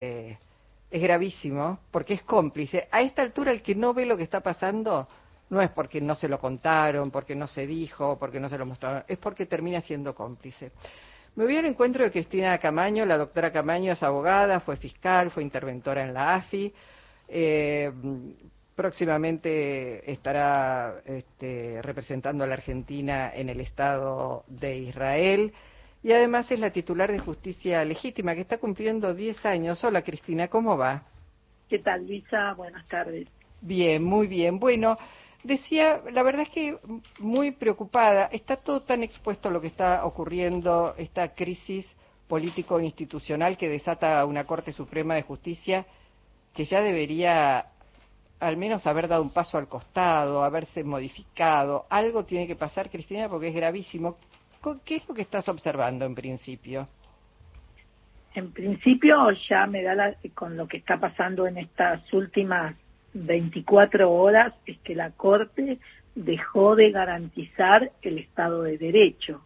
eh, es gravísimo porque es cómplice. A esta altura el que no ve lo que está pasando no es porque no se lo contaron, porque no se dijo, porque no se lo mostraron, es porque termina siendo cómplice. Me voy al encuentro de Cristina Camaño. La doctora Camaño es abogada, fue fiscal, fue interventora en la AFI. Eh, próximamente estará este, representando a la Argentina en el Estado de Israel y además es la titular de Justicia Legítima que está cumpliendo 10 años. Hola Cristina, ¿cómo va? ¿Qué tal, Luisa? Buenas tardes. Bien, muy bien. Bueno, decía, la verdad es que muy preocupada, está todo tan expuesto a lo que está ocurriendo, esta crisis político-institucional que desata una Corte Suprema de Justicia que ya debería al menos haber dado un paso al costado, haberse modificado. Algo tiene que pasar, Cristina, porque es gravísimo. ¿Qué es lo que estás observando en principio? En principio ya me da la, con lo que está pasando en estas últimas 24 horas es que la Corte dejó de garantizar el Estado de Derecho.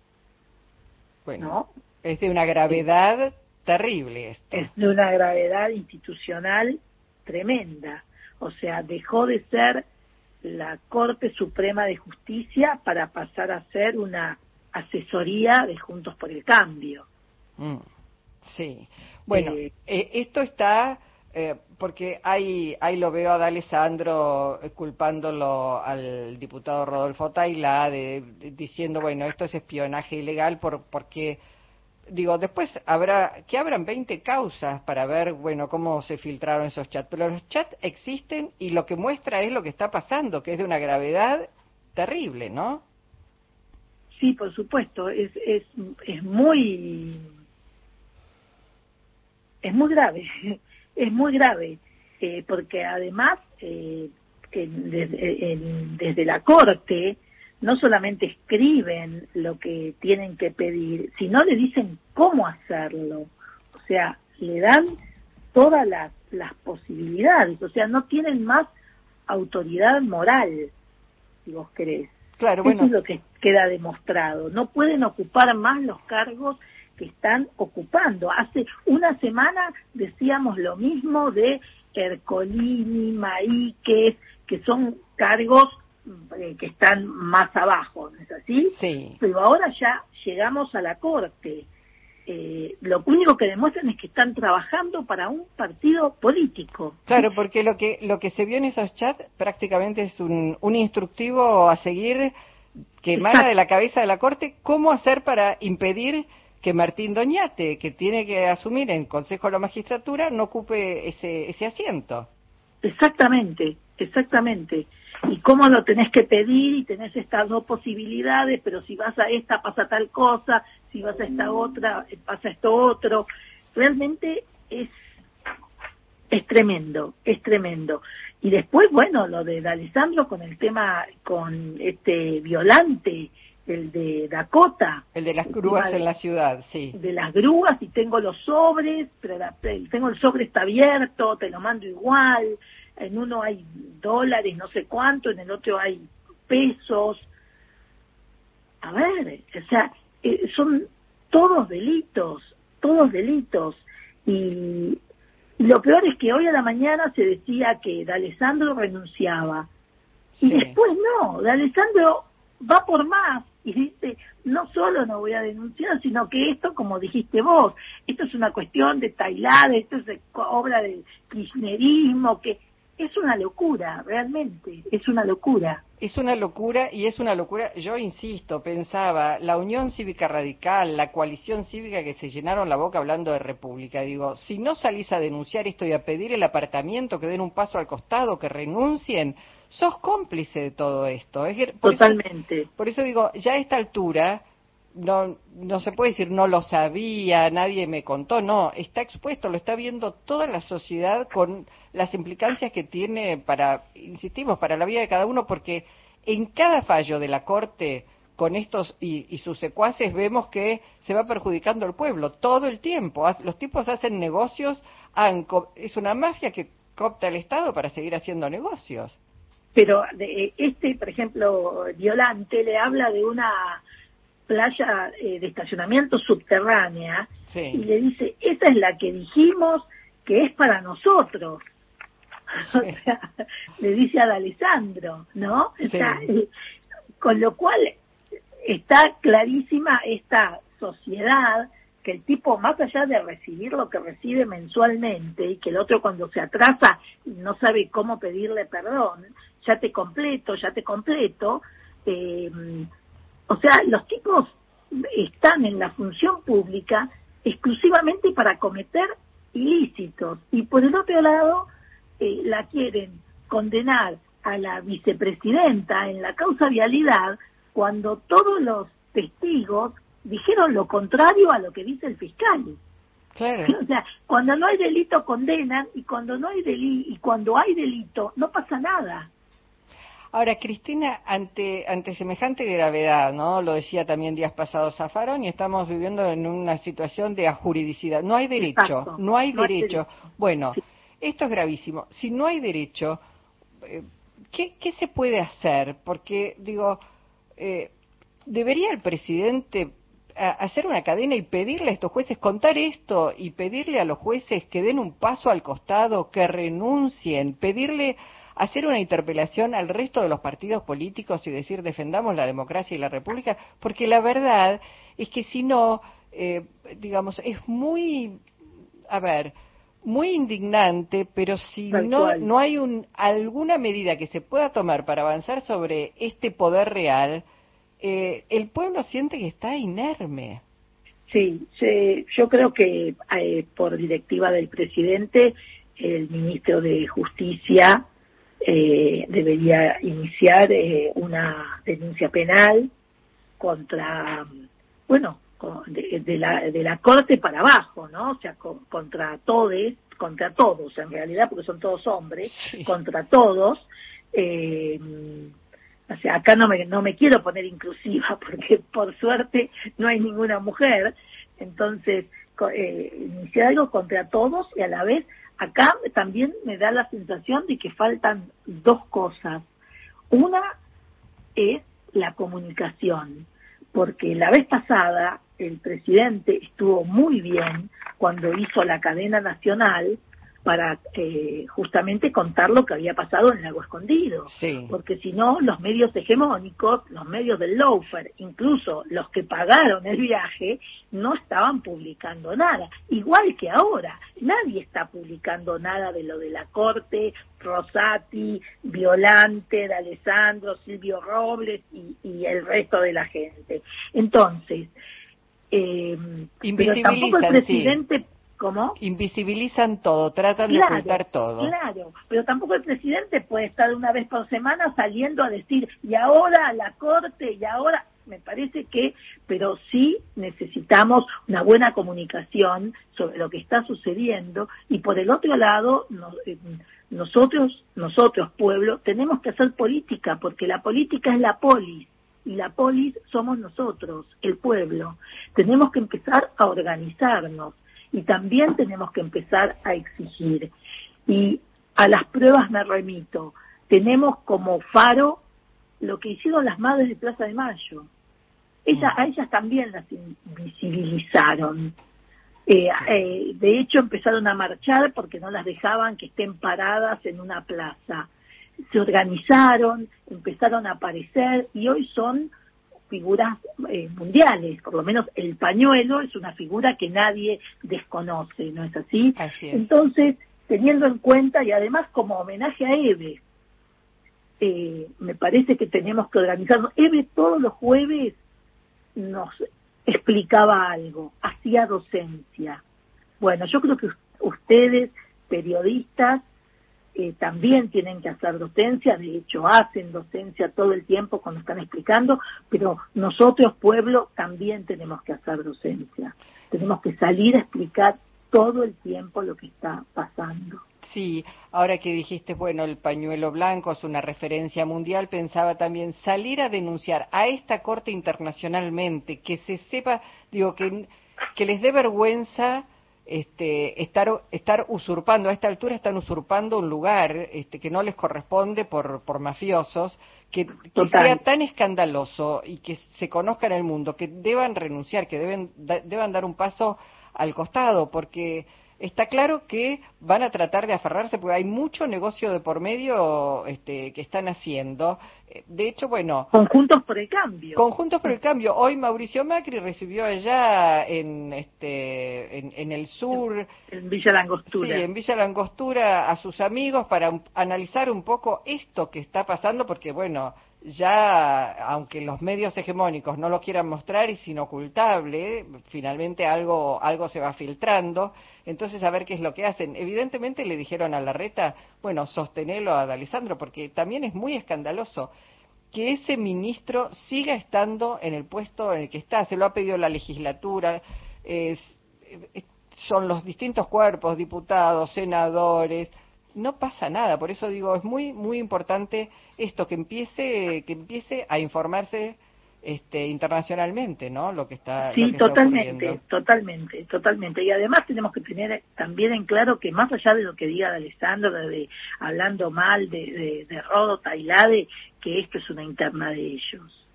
Bueno, es de una gravedad terrible esto. Es de una gravedad institucional tremenda. O sea, dejó de ser la Corte Suprema de Justicia para pasar a ser una asesoría de Juntos por el Cambio. Mm, sí. Bueno, eh, eh, esto está eh, porque ahí, ahí lo veo a D'Alessandro eh, culpándolo al diputado Rodolfo Taila de, diciendo, bueno, esto es espionaje ilegal por, porque, digo, después habrá, que abran 20 causas para ver, bueno, cómo se filtraron esos chats, pero los chats existen y lo que muestra es lo que está pasando, que es de una gravedad terrible, ¿no? Sí, por supuesto, es, es, es muy, es muy grave es muy grave, eh, porque además eh, desde, desde la Corte no solamente escriben lo que tienen que pedir, sino le dicen cómo hacerlo. O sea, le dan todas las, las posibilidades, o sea, no tienen más autoridad moral, si vos querés. Claro, Eso es lo que queda demostrado. No pueden ocupar más los cargos que están ocupando. Hace una semana decíamos lo mismo de Ercolini, Maíquez, que son cargos eh, que están más abajo, ¿no es así? Sí. Pero ahora ya llegamos a la Corte. Eh, lo único que demuestran es que están trabajando para un partido político. Claro, porque lo que lo que se vio en esos chats prácticamente es un, un instructivo a seguir que emana de la cabeza de la Corte cómo hacer para impedir que Martín Doñate, que tiene que asumir en Consejo de la Magistratura, no ocupe ese, ese asiento. Exactamente, exactamente. Y cómo lo tenés que pedir y tenés estas dos posibilidades, pero si vas a esta pasa tal cosa, si vas a esta otra pasa esto otro. Realmente es es tremendo, es tremendo. Y después, bueno, lo de Alessandro con el tema, con este violante, el de Dakota. El de las grúas en la ciudad, sí. De las grúas y tengo los sobres, pero tengo el sobre está abierto, te lo mando igual. En uno hay dólares, no sé cuánto, en el otro hay pesos. A ver, o sea, eh, son todos delitos, todos delitos. Y, lo peor es que hoy a la mañana se decía que D'Alessandro renunciaba. Y después no, D'Alessandro va por más y dice, no solo no voy a denunciar, sino que esto, como dijiste vos, esto es una cuestión de tailada, esto es obra del kirchnerismo, que es una locura, realmente, es una locura. Es una locura y es una locura, yo insisto, pensaba, la Unión Cívica Radical, la coalición cívica que se llenaron la boca hablando de república, digo, si no salís a denunciar esto y a pedir el apartamiento, que den un paso al costado, que renuncien, sos cómplice de todo esto. Totalmente. por eso digo, ya a esta altura no, no se puede decir no lo sabía, nadie me contó, no, está expuesto, lo está viendo toda la sociedad con las implicancias que tiene para, insistimos, para la vida de cada uno, porque en cada fallo de la Corte con estos y, y sus secuaces vemos que se va perjudicando el pueblo todo el tiempo. Los tipos hacen negocios, es una mafia que copta el Estado para seguir haciendo negocios pero de, este, por ejemplo, Violante le habla de una playa eh, de estacionamiento subterránea y le dice, esa es la que dijimos que es para nosotros. O sea, le dice a Alessandro, ¿no? Eh, con lo cual está clarísima esta sociedad que el tipo, más allá de recibir lo que recibe mensualmente y que el otro cuando se atrasa no sabe cómo pedirle perdón, ya te completo, ya te completo, eh, o sea, los tipos están en la función pública exclusivamente para cometer ilícitos y por el otro lado eh, la quieren condenar a la vicepresidenta en la causa vialidad cuando todos los testigos dijeron lo contrario a lo que dice el fiscal. Claro. O sea, cuando no hay delito condenan y cuando no hay delito y cuando hay delito no pasa nada. Ahora, Cristina, ante, ante semejante gravedad, ¿no? Lo decía también días pasados Zafarón y estamos viviendo en una situación de ajuridicidad. No hay derecho, no hay derecho. Bueno, esto es gravísimo. Si no hay derecho, eh, ¿qué, qué se puede hacer? Porque, digo, eh, ¿debería el presidente hacer una cadena y pedirle a estos jueces contar esto y pedirle a los jueces que den un paso al costado, que renuncien, pedirle hacer una interpelación al resto de los partidos políticos y decir defendamos la democracia y la república, porque la verdad es que si no, eh, digamos, es muy, a ver, muy indignante, pero si no, no hay un, alguna medida que se pueda tomar para avanzar sobre este poder real, eh, el pueblo siente que está inerme. Sí, yo creo que eh, por directiva del presidente, el ministro de Justicia eh, debería iniciar eh, una denuncia penal contra, bueno, de, la, de la corte para abajo, ¿no? O sea, contra todos, contra todos, en realidad, porque son todos hombres, contra todos. Eh, o sea, acá no me, no me quiero poner inclusiva porque por suerte no hay ninguna mujer. Entonces, eh, iniciar algo contra todos y a la vez acá también me da la sensación de que faltan dos cosas. Una es la comunicación, porque la vez pasada el presidente estuvo muy bien cuando hizo la cadena nacional para eh, justamente contar lo que había pasado en el Lago Escondido. Porque si no, los medios hegemónicos, los medios del Loafer, incluso los que pagaron el viaje, no estaban publicando nada. Igual que ahora, nadie está publicando nada de lo de la Corte, Rosati, Violante, de Alessandro, Silvio Robles y, el resto de la gente. Entonces, eh, pero tampoco el presidente... ¿Cómo? Invisibilizan todo, tratan de ocultar todo. Claro, pero tampoco el presidente puede estar una vez por semana saliendo a decir, y ahora la Corte, y ahora, me parece que, pero sí necesitamos una buena comunicación sobre lo que está sucediendo, y por el otro lado, eh, nosotros, nosotros, pueblo, tenemos que hacer política, porque la política es la polis, y la polis somos nosotros, el pueblo. Tenemos que empezar a organizarnos y también tenemos que empezar a exigir. Y a las pruebas me remito. Tenemos como faro lo que hicieron las madres de Plaza de Mayo. Ella, a ellas también las invisibilizaron. Eh, eh, de hecho, empezaron a marchar porque no las dejaban que estén paradas en una plaza. Se organizaron, empezaron a aparecer y hoy son figuras eh, mundiales, por lo menos el pañuelo es una figura que nadie desconoce, ¿no es así? Entonces, teniendo en cuenta y además como homenaje a Eve, eh, me parece que tenemos que organizarnos. Eve todos los jueves nos explicaba algo, hacía docencia. Bueno, yo creo que ustedes, periodistas, eh, también tienen que hacer docencia, de hecho hacen docencia todo el tiempo cuando están explicando, pero nosotros, pueblo, también tenemos que hacer docencia. Tenemos que salir a explicar todo el tiempo lo que está pasando. Sí, ahora que dijiste, bueno, el pañuelo blanco es una referencia mundial, pensaba también salir a denunciar a esta corte internacionalmente, que se sepa, digo, que, que les dé vergüenza este, estar, estar usurpando, a esta altura están usurpando un lugar este, que no les corresponde por, por mafiosos, que, sea tan escandaloso y que se conozca en el mundo, que deban renunciar, que deben, deban dar un paso al costado, porque está claro que van a tratar de aferrarse porque hay mucho negocio de por medio este, que están haciendo. Eh, de hecho, bueno. Conjuntos por el cambio. Conjuntos por el cambio. Hoy Mauricio Macri recibió allá en, este, en, el sur. En Villa Langostura. Sí, en Villa Langostura a sus amigos para analizar un poco esto que está pasando porque, bueno, ya, aunque los medios hegemónicos no lo quieran mostrar, es inocultable, finalmente algo, algo se va filtrando, entonces a ver qué es lo que hacen. Evidentemente le dijeron a la reta, bueno, sostenelo a D'Alessandro, porque también es muy escandaloso que ese ministro siga estando en el puesto en el que está, se lo ha pedido la legislatura, son los distintos cuerpos, diputados, senadores, no pasa nada. Por eso digo, es muy muy importante esto que empiece que empiece a informarse este, internacionalmente, ¿no? Lo que está. Sí, totalmente, totalmente, totalmente. Y además tenemos que tener también en claro que más allá de lo que diga de Alessandro, de, hablando mal de, de, Rodo Tailade, que esto es una interna de ellos,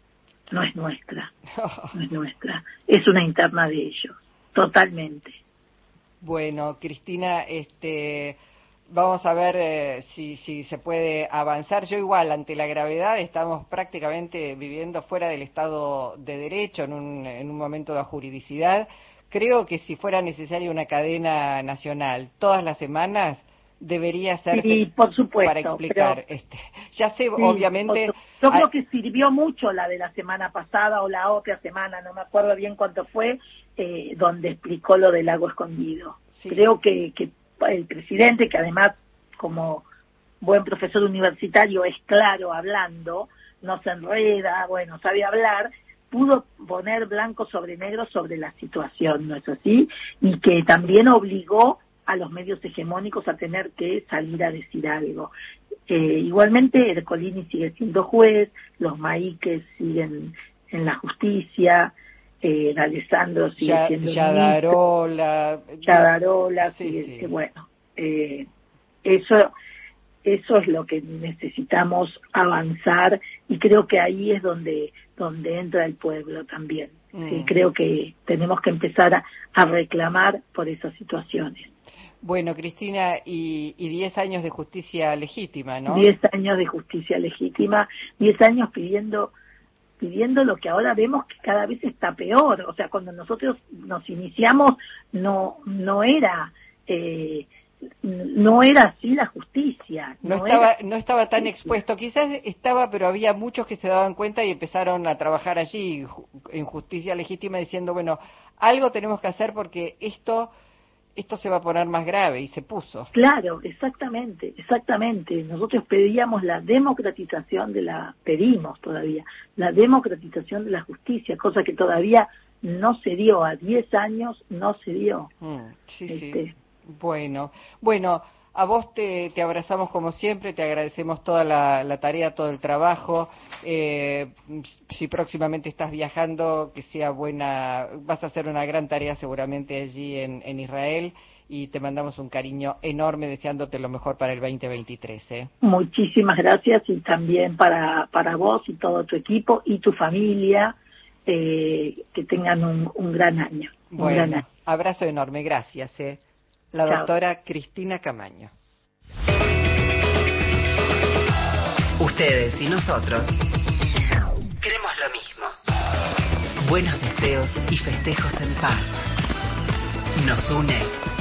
no es nuestra, no es nuestra, es una interna de ellos, totalmente. Bueno, Cristina, este Vamos a ver eh, si, si se puede avanzar. Yo igual, ante la gravedad, estamos prácticamente viviendo fuera del Estado de Derecho, en un, en un momento de juridicidad. Creo que si fuera necesaria una cadena nacional todas las semanas, debería ser por supuesto, para explicar. este, ya sé, obviamente. Yo creo que sirvió mucho la de la semana pasada o la otra semana, no me acuerdo bien cuánto fue, eh, donde explicó lo del lago escondido. Creo que, que el presidente, que además como buen profesor universitario es claro hablando, no se enreda, bueno, sabe hablar, pudo poner blanco sobre negro sobre la situación, ¿no es así? Y que también obligó a los medios hegemónicos a tener que salir a decir algo. Eh, igualmente, Ercolini sigue siendo juez, los maíques siguen en la justicia, eh, Alessandro sigue ya, siendo Yadarola, Yadarola, sí, bueno, eh, eso eso es lo que necesitamos avanzar y creo que ahí es donde donde entra el pueblo también. Sí, mm. creo que tenemos que empezar a, reclamar por esas situaciones. Bueno, Cristina, y, y 10 años de justicia legítima, ¿no? 10 años de justicia legítima, 10 años pidiendo pidiendo lo que ahora vemos que cada vez está peor. O sea, cuando nosotros nos iniciamos no no era eh, no era así la justicia. No, estaba no estaba tan expuesto. Quizás estaba, pero había muchos que se daban cuenta y empezaron a trabajar allí en justicia legítima diciendo bueno algo tenemos que hacer porque esto esto se va a poner más grave y se puso. Claro, exactamente, exactamente. Nosotros pedíamos la democratización de la, pedimos todavía, la democratización de la justicia, cosa que todavía no se dio, a 10 años no se dio. Mm, sí, sí. Este, bueno, bueno, a vos te, te, abrazamos como siempre, te agradecemos toda la, tarea, todo el trabajo. Eh, si próximamente estás viajando, que sea buena, vas a hacer una gran tarea seguramente allí en, en Israel y te mandamos un cariño enorme deseándote lo mejor para el 2023. ¿eh? Muchísimas gracias y también para, para vos y todo tu equipo y tu familia, eh, que tengan un, un gran año. Bueno, abrazo enorme, gracias. ¿eh? La doctora Cristina Camaño. Ustedes y nosotros queremos lo mismo. Buenos deseos y festejos en paz. Nos une